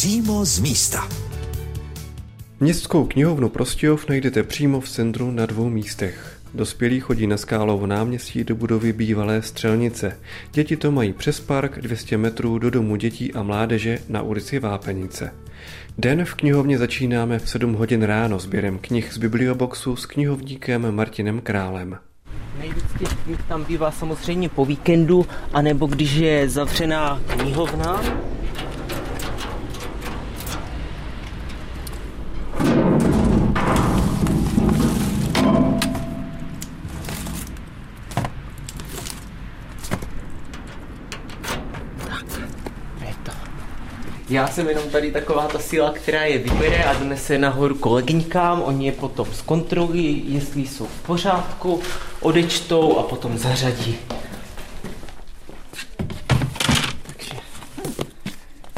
přímo z místa. Městskou knihovnu Prostějov najdete přímo v centru na dvou místech. Dospělí chodí na skálovou náměstí do budovy bývalé střelnice. Děti to mají přes park 200 metrů do domu dětí a mládeže na ulici Vápenice. Den v knihovně začínáme v 7 hodin ráno sběrem knih z biblioboxu s knihovníkem Martinem Králem. Nejvíc těch knih tam bývá samozřejmě po víkendu, anebo když je zavřená knihovna. Já jsem jenom tady taková ta síla, která je vybere a donese nahoru kolegyňkám, oni je potom zkontrolují, jestli jsou v pořádku, odečtou a potom zařadí. Takže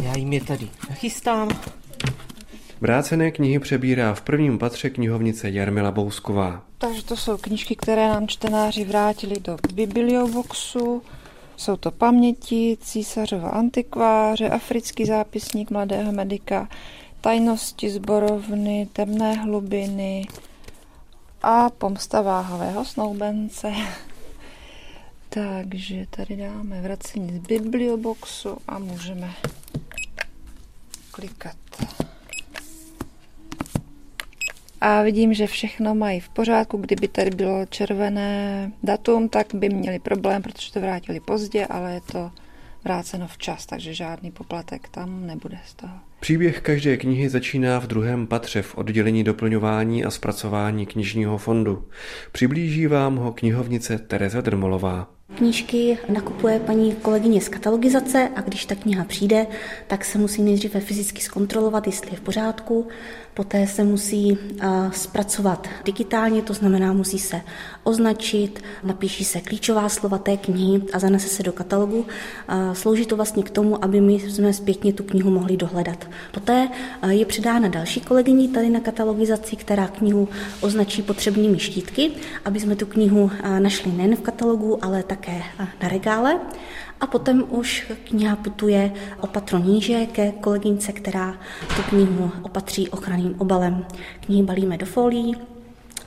já jim je tady nachystám. Vrácené knihy přebírá v prvním patře knihovnice Jarmila Bousková. Takže to jsou knižky, které nám čtenáři vrátili do biblioboxu. Jsou to paměti, císařova antikváře, africký zápisník mladého medika, tajnosti zborovny, temné hlubiny a pomsta váhavého snoubence. Takže tady dáme vracení z biblioboxu a můžeme klikat. A vidím, že všechno mají v pořádku. Kdyby tady bylo červené datum, tak by měli problém, protože to vrátili pozdě, ale je to vráceno včas, takže žádný poplatek tam nebude z toho. Příběh každé knihy začíná v druhém patře v oddělení doplňování a zpracování knižního fondu. Přiblíží vám ho knihovnice Tereza Drmolová. Knížky nakupuje paní kolegyně z katalogizace a když ta kniha přijde, tak se musí nejdříve fyzicky zkontrolovat, jestli je v pořádku. Poté se musí zpracovat digitálně, to znamená, musí se označit, napíší se klíčová slova té knihy a zanese se do katalogu. Slouží to vlastně k tomu, aby my jsme zpětně tu knihu mohli dohledat. Poté je předána další kolegyni tady na katalogizaci, která knihu označí potřebnými štítky, aby jsme tu knihu našli nejen v katalogu, ale také na regále. A potom už kniha putuje o níže ke kolegyňce, která tu knihu opatří ochranným obalem. Knihy balíme do folií,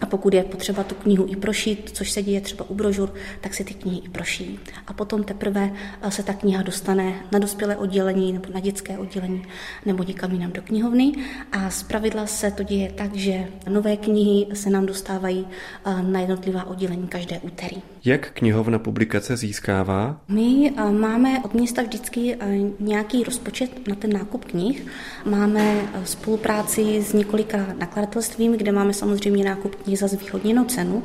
a pokud je potřeba tu knihu i prošít, což se děje třeba u brožur, tak se ty knihy i proší. A potom teprve eh, se ta kniha dostane na dospělé oddělení nebo na dětské oddělení nebo někam jinam do knihovny. A pravidla se to děje tak, že nové knihy se nám dostávají eh, na jednotlivá oddělení každé úterý. Jak knihovna publikace získává? My eh, máme od města vždycky nějaký rozpočet na ten nákup knih. Máme spolupráci s několika nakladatelstvími, kde máme samozřejmě nákup knih za zvýhodněnou cenu.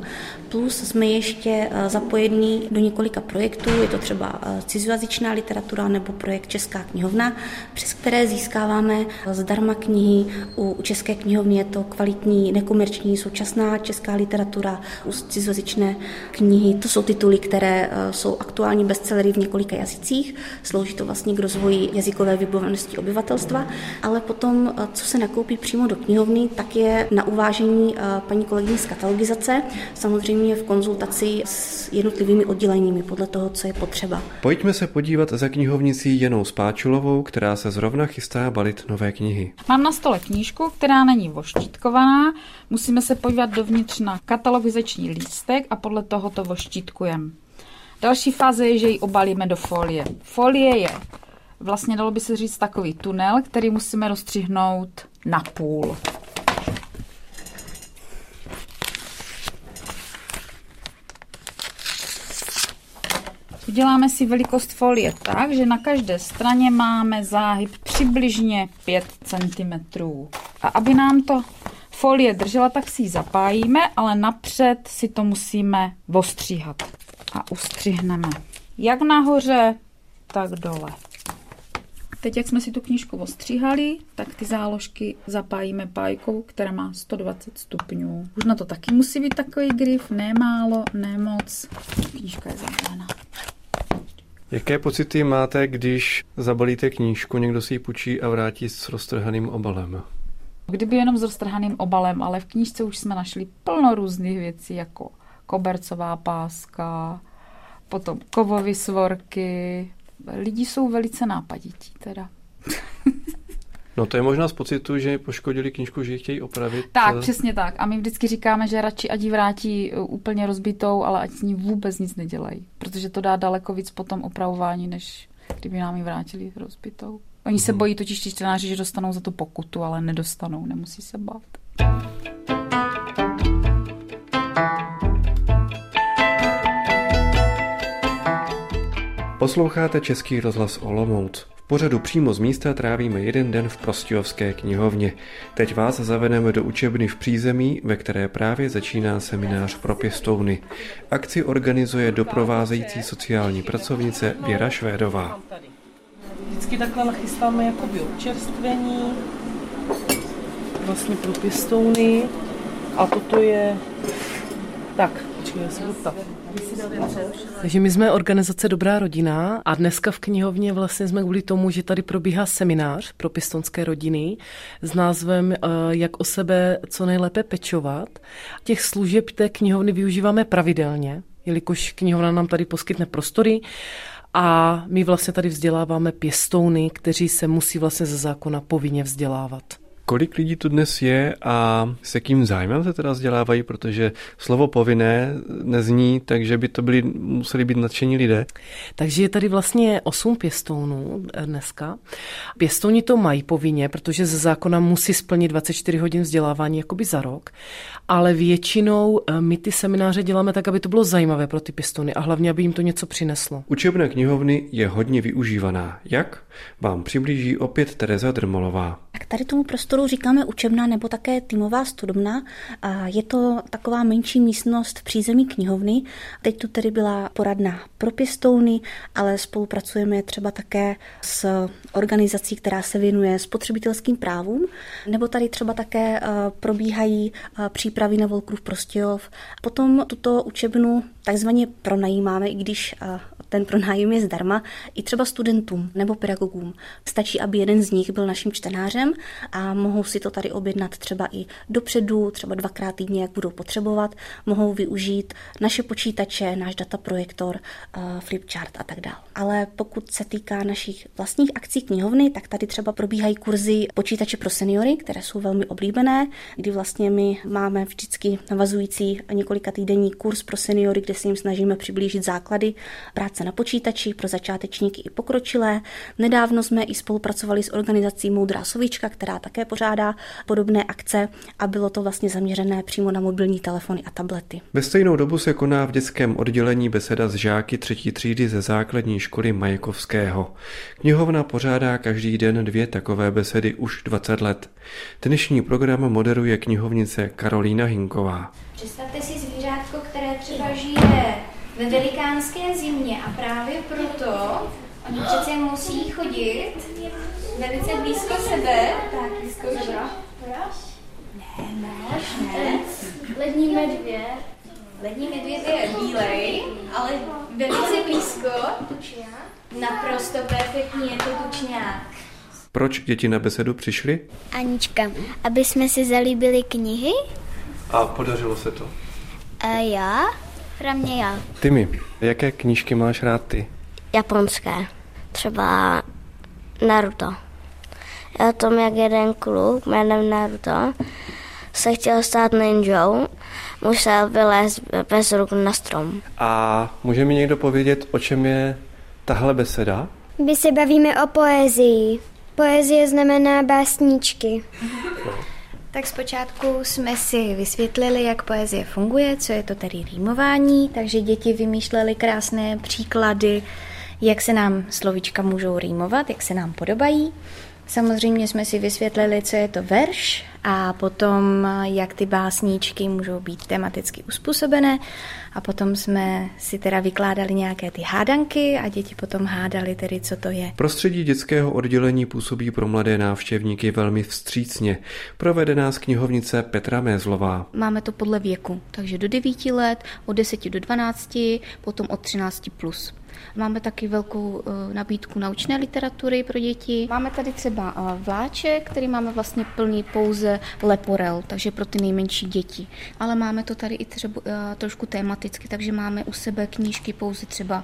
Plus jsme ještě eh, zapojení do několika projektů, je to třeba eh, cizojazyčná literatura nebo projekt Česká knihovna, přes které získáváme eh, zdarma knihy. U České knihovny je to kvalitní, nekomerční, současná česká literatura, u cizojazyčné knihy. To jsou tituly, které jsou aktuální bestsellery v několika jazycích. Slouží to vlastně k rozvoji jazykové vybavenosti obyvatelstva, ale potom, co se nakoupí přímo do knihovny, tak je na uvážení paní kolegyně z katalogizace, samozřejmě v konzultaci s jednotlivými odděleními podle toho, co je potřeba. Pojďme se podívat za knihovnicí Jenou Spáčulovou, která se zrovna chystá balit nové knihy. Mám na stole knížku, která není voštítkovaná. Musíme se podívat dovnitř na katalogizační lístek a podle toho to voštítkujeme. Další fáze je, že ji obalíme do folie. Folie je vlastně dalo by se říct takový tunel, který musíme rozstřihnout na půl. Uděláme si velikost folie tak, že na každé straně máme záhyb přibližně 5 cm. A aby nám to folie držela, tak si ji zapájíme, ale napřed si to musíme ostříhat. A ustřihneme jak nahoře, tak dole. Teď, jak jsme si tu knížku ostříhali, tak ty záložky zapájíme pájkou, která má 120 stupňů. Už na to taky musí být takový grif, ne málo, ne moc. Knížka je zapálená. Jaké pocity máte, když zabalíte knížku, někdo si ji půjčí a vrátí s roztrhaným obalem? Kdyby jenom s roztrhaným obalem, ale v knížce už jsme našli plno různých věcí, jako kobercová páska, potom kovový svorky. Lidi jsou velice nápadití teda. No to je možná z pocitu, že poškodili knížku, že ji chtějí opravit. Tak, přesně tak. A my vždycky říkáme, že radši ať ji vrátí uh, úplně rozbitou, ale ať s ní vůbec nic nedělají. Protože to dá daleko víc potom opravování, než kdyby nám ji vrátili rozbitou. Oni se mhm. bojí totiž ti čtenáři, že dostanou za to pokutu, ale nedostanou, nemusí se bát. Posloucháte Český rozhlas Olomouc. V pořadu přímo z místa trávíme jeden den v Prostějovské knihovně. Teď vás zavedeme do učebny v přízemí, ve které právě začíná seminář pro pěstouny. Akci organizuje doprovázející sociální pracovnice Věra Švédová. Vždycky takhle nachystáme jakoby občerstvení, vlastně pro pěstouny. A toto je... Tak, počkej, já se ptat. Takže my jsme organizace Dobrá rodina a dneska v knihovně vlastně jsme kvůli tomu, že tady probíhá seminář pro pistonské rodiny s názvem eh, Jak o sebe co nejlépe pečovat. Těch služeb té knihovny využíváme pravidelně, jelikož knihovna nám tady poskytne prostory a my vlastně tady vzděláváme pěstouny, kteří se musí vlastně ze zákona povinně vzdělávat. Kolik lidí tu dnes je a s jakým zájmem se teda vzdělávají, protože slovo povinné nezní, takže by to byli, museli být nadšení lidé. Takže je tady vlastně osm pěstounů dneska. Pěstouni to mají povinně, protože ze zákona musí splnit 24 hodin vzdělávání jakoby za rok, ale většinou eh, my ty semináře děláme tak, aby to bylo zajímavé pro ty pěstouny a hlavně, aby jim to něco přineslo. Učebna knihovny je hodně využívaná. Jak? Vám přiblíží opět Tereza Drmolová. Tak tady tomu prostoru říkáme učebna nebo také týmová studobna. Je to taková menší místnost v přízemí knihovny. Teď tu tedy byla poradna pro pěstouny, ale spolupracujeme třeba také s organizací, která se věnuje spotřebitelským právům, nebo tady třeba také eh, probíhají eh, přípravy na Volkrův Prostějov. Potom tuto učebnu takzvaně pronajímáme, i když eh, ten pronájem je zdarma, i třeba studentům nebo pedagogům. Stačí, aby jeden z nich byl naším čtenářem a mohou si to tady objednat třeba i dopředu, třeba dvakrát týdně, jak budou potřebovat. Mohou využít naše počítače, náš dataprojektor, uh, flipchart a tak dále. Ale pokud se týká našich vlastních akcí knihovny, tak tady třeba probíhají kurzy počítače pro seniory, které jsou velmi oblíbené, kdy vlastně my máme vždycky navazující několika týdenní kurz pro seniory, kde se jim snažíme přiblížit základy práce na počítači pro začátečníky i pokročilé. Nedávno jsme i spolupracovali s organizací Moudrá sovička, která také pořádá podobné akce a bylo to vlastně zaměřené přímo na mobilní telefony a tablety. Ve stejnou dobu se koná v dětském oddělení beseda s žáky třetí třídy ze základní školy Majekovského. Knihovna pořádá každý den dvě takové besedy už 20 let. Dnešní program moderuje knihovnice Karolína Hinková. Představte si zvířátko, které třeba žije ve velikánské zimě a právě proto oni přece musí chodit velice blízko sebe. Tak, blízko sebe. Ne, ne, ne. Lední medvěd. Lední medvěd je bílej, ale velice blízko. Naprosto perfektní je to tučňák. Proč děti na besedu přišly? Anička, aby jsme si zalíbili knihy. A podařilo se to? A já? Pro mě já. Ty mi, jaké knížky máš rád ty? Japonské. Třeba Naruto. Já tom, jak jeden kluk jménem Naruto se chtěl stát ninjou, musel vylézt bez ruk na strom. A může mi někdo povědět, o čem je tahle beseda? My se bavíme o poezii. Poezie znamená básníčky. No. Tak zpočátku jsme si vysvětlili, jak poezie funguje, co je to tedy rýmování, takže děti vymýšlely krásné příklady, jak se nám slovíčka můžou rýmovat, jak se nám podobají. Samozřejmě jsme si vysvětlili, co je to verš a potom, jak ty básníčky můžou být tematicky uspůsobené a potom jsme si teda vykládali nějaké ty hádanky a děti potom hádali tedy, co to je. Prostředí dětského oddělení působí pro mladé návštěvníky velmi vstřícně. Provede nás knihovnice Petra Mézlová. Máme to podle věku, takže do 9 let, od 10 do 12, potom od 13 plus. Máme taky velkou eh, nabídku naučné literatury pro děti. Máme tady třeba eh, vláček, který máme vlastně plný pouze leporel, takže pro ty nejmenší děti. Ale máme to tady i třeba eh, trošku tematicky, takže máme u sebe knížky pouze třeba,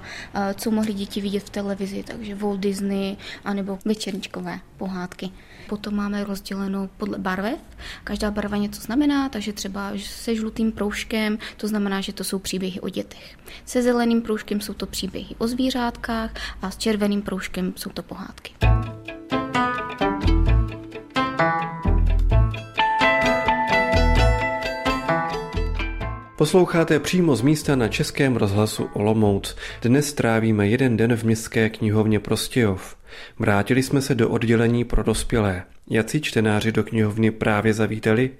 co mohli děti vidět v televizi, takže Walt Disney, anebo večerničkové pohádky. Potom máme rozdělenou podle barvev. Každá barva něco znamená, takže třeba se žlutým proužkem, to znamená, že to jsou příběhy o dětech. Se zeleným proužkem jsou to příběhy o zvířátkách a s červeným proužkem jsou to pohádky. Posloucháte přímo z místa na Českém rozhlasu Olomouc. Dnes trávíme jeden den v městské knihovně Prostějov. Vrátili jsme se do oddělení pro dospělé. Jací čtenáři do knihovny právě zavítali?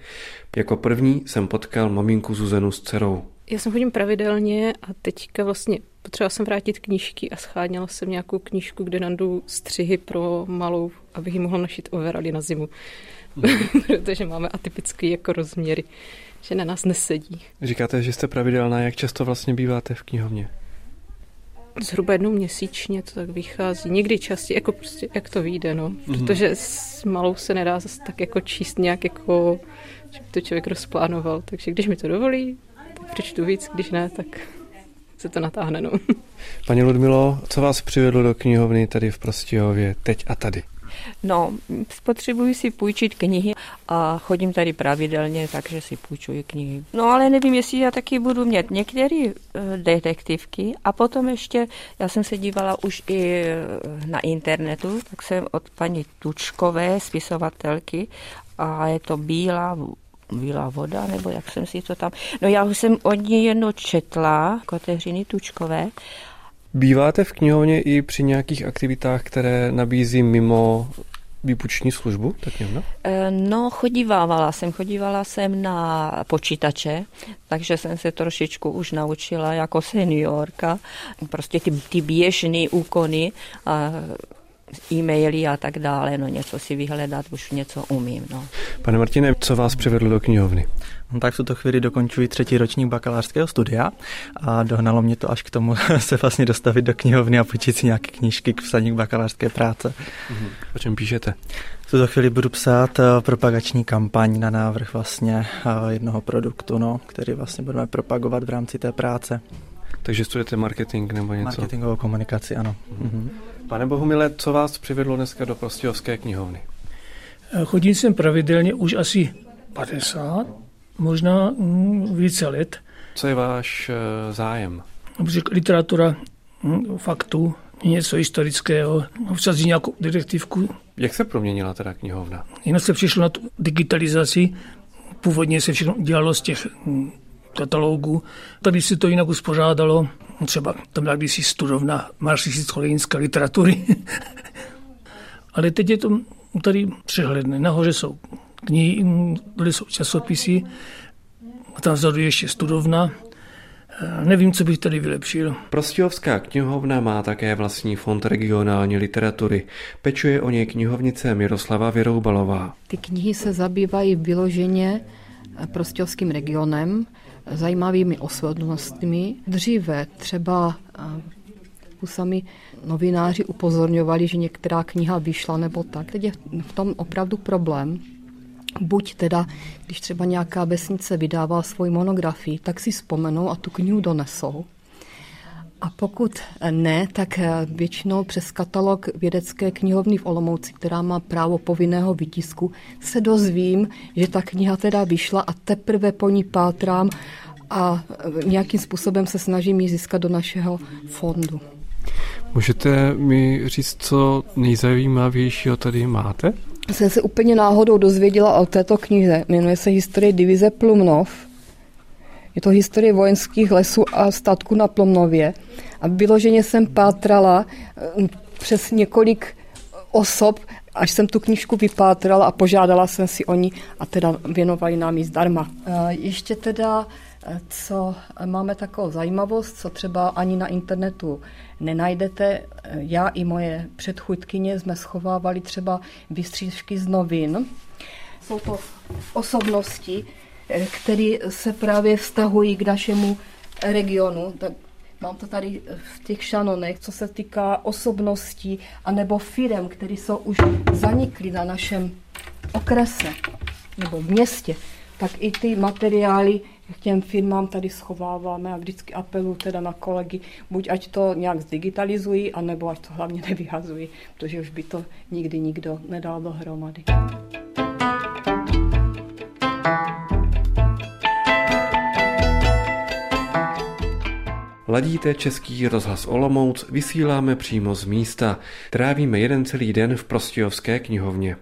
Jako první jsem potkal maminku Zuzenu s dcerou. Já jsem chodím pravidelně a teďka vlastně potřeba jsem vrátit knížky a scháněla jsem nějakou knížku, kde nandu střihy pro malou, abych ji mohla nošit overally na zimu. Hmm. Protože máme atypický jako rozměry, že na nás nesedí. Říkáte, že jste pravidelná, jak často vlastně býváte v knihovně? Zhruba jednou měsíčně to tak vychází. Někdy častěji, jako prostě jak to vyjde, no. Mm-hmm. Protože s malou se nedá zase tak jako číst nějak jako, že by to člověk rozplánoval. Takže když mi to dovolí, přečtu víc, když ne, tak se to natáhne, no. Paní Ludmilo, co vás přivedlo do knihovny tady v Prostějově teď a tady? No, spotřebuji si půjčit knihy a chodím tady pravidelně, takže si půjčuji knihy. No ale nevím, jestli já taky budu mít některé eh, detektivky a potom ještě, já jsem se dívala už i eh, na internetu, tak jsem od paní Tučkové, spisovatelky, a je to Bílá Bílá voda, nebo jak jsem si to tam... No já už jsem od ní jedno četla, Kateřiny Tučkové, Býváte v knihovně i při nějakých aktivitách, které nabízí mimo výpuční službu, tak nevím, no? No, chodívala jsem, chodívala jsem na počítače, takže jsem se trošičku už naučila jako seniorka, prostě ty, ty běžné úkony, a e-maily a tak dále, no něco si vyhledat, už něco umím, no. Pane Martine, co vás přivedlo do knihovny? No, tak v tuto chvíli dokončuji třetí ročník bakalářského studia a dohnalo mě to až k tomu se vlastně dostavit do knihovny a počít si nějaké knížky k psaní bakalářské práce. Mhm. O čem píšete? V tuto chvíli budu psát eh, propagační kampaň na návrh vlastně eh, jednoho produktu, no, který vlastně budeme propagovat v rámci té práce. Takže studujete marketing nebo něco? Marketingovou komunikaci, ano. Mhm. Pane Bohumile, co vás přivedlo dneska do Prostějovské knihovny? Eh, chodím sem pravidelně už asi 50 možná mm, více let. Co je váš eh, zájem? Literatura mm, faktů, něco historického, občas nějakou detektivku. Jak se proměnila teda knihovna? Jenom se přišlo na tu digitalizaci. Původně se všechno dělalo z těch katalogů. Tady si to jinak uspořádalo. Třeba tam byla kdysi studovna marxisticko literatury. Ale teď je to tady přehledné. Nahoře jsou knihy, byly jsou časopisy, a tam vzadu ještě studovna. E, nevím, co bych tady vylepšil. Prostějovská knihovna má také vlastní fond regionální literatury. Pečuje o něj knihovnice Miroslava Vyroubalová. Ty knihy se zabývají vyloženě prostějovským regionem, zajímavými osobnostmi. Dříve třeba sami novináři upozorňovali, že některá kniha vyšla nebo tak. Teď je v tom opravdu problém, buď teda, když třeba nějaká vesnice vydává svoji monografii, tak si vzpomenou a tu knihu donesou. A pokud ne, tak většinou přes katalog vědecké knihovny v Olomouci, která má právo povinného vytisku, se dozvím, že ta kniha teda vyšla a teprve po ní pátrám a nějakým způsobem se snažím ji získat do našeho fondu. Můžete mi říct, co nejzajímavějšího tady máte? jsem se úplně náhodou dozvěděla o této knize. Jmenuje se Historie divize Plumnov. Je to historie vojenských lesů a statku na Plumnově. A vyloženě jsem pátrala eh, přes několik osob, až jsem tu knižku vypátrala a požádala jsem si o ní a teda věnovali nám ji zdarma. Ještě teda co máme takovou zajímavost, co třeba ani na internetu nenajdete. Já i moje předchůdkyně jsme schovávali třeba vystřížky z novin. Jsou to osobnosti, které se právě vztahují k našemu regionu. Tak Mám to tady v těch šanonech, co se týká osobností anebo firem, které jsou už zanikly na našem okrese nebo městě, tak i ty materiály k těm firmám tady schováváme a vždycky apeluji teda na kolegy, buď ať to nějak zdigitalizují, anebo ať to hlavně nevyhazují, protože už by to nikdy nikdo nedal dohromady. Ladíte Český rozhlas Olomouc, vysíláme přímo z místa. Trávíme jeden celý den v Prostějovské knihovně.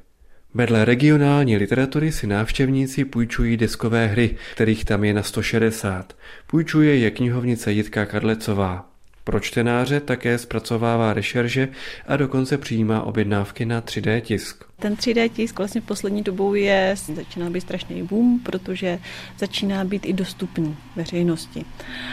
Vedle regionální literatury si návštěvníci půjčují deskové hry, kterých tam je na 160. Půjčuje je knihovnice Jitka Karlecová. Pro čtenáře také zpracovává rešerže a dokonce přijímá objednávky na 3D tisk. Ten 3D tisk vlastně poslední dobou je, začíná být strašný boom, protože začíná být i dostupný veřejnosti.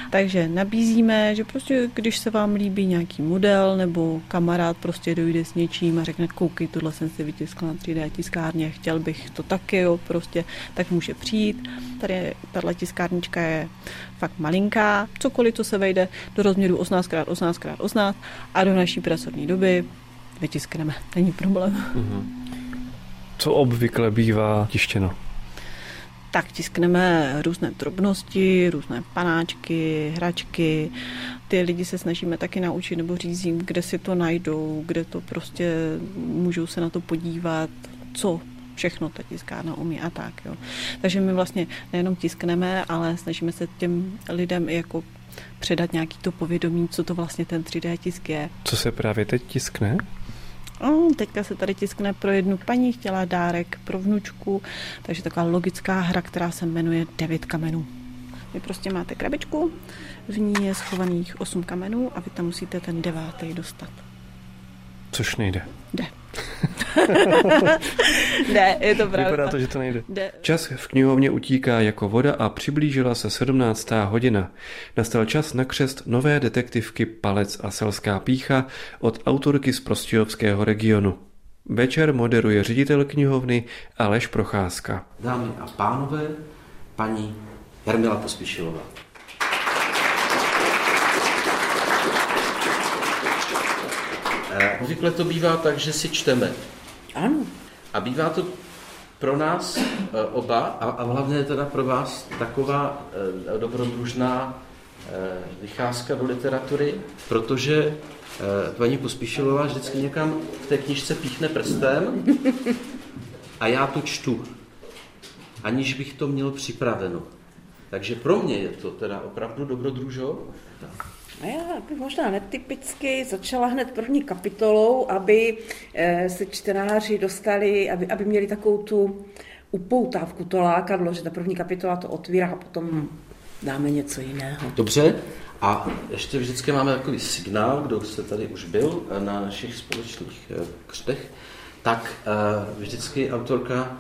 Takže nabízíme, že prostě když se vám líbí nějaký model nebo kamarád prostě dojde s něčím a řekne, koukej, tohle jsem si vytiskl na 3D tiskárně, chtěl bych to taky, jo, prostě, tak může přijít. Tady tahle tiskárnička je fakt malinká, cokoliv, co se vejde do rozměru 18x18x18 a do naší pracovní doby vytiskneme, není problém. Mm-hmm. Co obvykle bývá tištěno? Tak tiskneme různé drobnosti, různé panáčky, hračky. Ty lidi se snažíme taky naučit nebo řízím, kde si to najdou, kde to prostě můžou se na to podívat, co všechno ta tiskárna umí a tak. Jo. Takže my vlastně nejenom tiskneme, ale snažíme se těm lidem i jako předat nějaký to povědomí, co to vlastně ten 3D tisk je. Co se právě teď tiskne? No, teďka se tady tiskne pro jednu paní, chtěla dárek pro vnučku, takže taková logická hra, která se jmenuje Devět kamenů. Vy prostě máte krabičku, v ní je schovaných osm kamenů a vy tam musíte ten devátý dostat. Což nejde. Jde. Ne, je to pravda. Vypadá to, že to nejde. Jde. Čas v knihovně utíká jako voda a přiblížila se 17. hodina. Nastal čas na křest nové detektivky Palec a selská pícha od autorky z Prostějovského regionu. Večer moderuje ředitel knihovny Aleš Procházka. Dámy a pánové, paní Jarmila Pospíšilová. Obvykle to bývá tak, že si čteme. Ano. A bývá to pro nás e, oba, a, a hlavně teda pro vás, taková e, dobrodružná e, vycházka do literatury, protože paní Pospíšilová vždycky někam v té knižce píchne prstem a já to čtu, aniž bych to měl připraveno. Takže pro mě je to teda opravdu dobrodružo. A já bych možná netypicky začala hned první kapitolou, aby eh, se čtenáři dostali, aby, aby měli takovou tu upoutávku, to lákadlo, že ta první kapitola to otvírá a potom dáme něco jiného. Dobře, a ještě vždycky máme takový signál, kdo jste tady už byl eh, na našich společných eh, křtech, tak vždycky autorka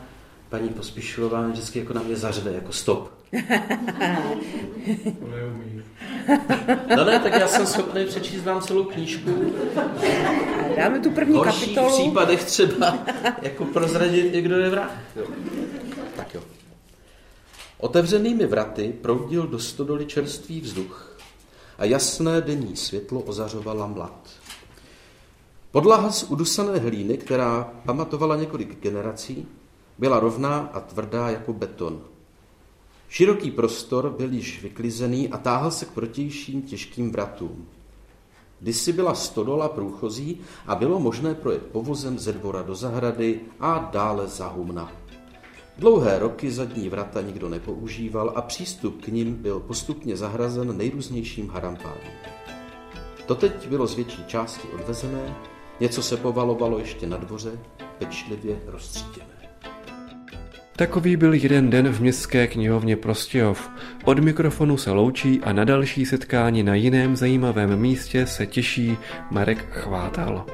paní Pospíšilová vždycky jako na mě zařve, jako stop. no ne, tak já jsem schopný přečíst vám celou knížku. Dáme tu první Horší kapitolu. v případech třeba jako prozradit, kdo je vrah. Jo. Tak jo. Otevřenými vraty proudil do stodoly čerstvý vzduch a jasné denní světlo ozařovala mlad. Podlaha z udusané hlíny, která pamatovala několik generací, byla rovná a tvrdá jako beton. Široký prostor byl již vyklizený a táhl se k protějším těžkým vratům. Kdysi byla stodola průchozí a bylo možné projet povozem ze dvora do zahrady a dále za humna. Dlouhé roky zadní vrata nikdo nepoužíval a přístup k nim byl postupně zahrazen nejrůznějším harampádům. To teď bylo z větší části odvezené, něco se povalovalo ještě na dvoře, pečlivě rozstříděné. Takový byl jeden den v městské knihovně Prostějov. Od mikrofonu se loučí a na další setkání na jiném zajímavém místě se těší Marek Chvátal.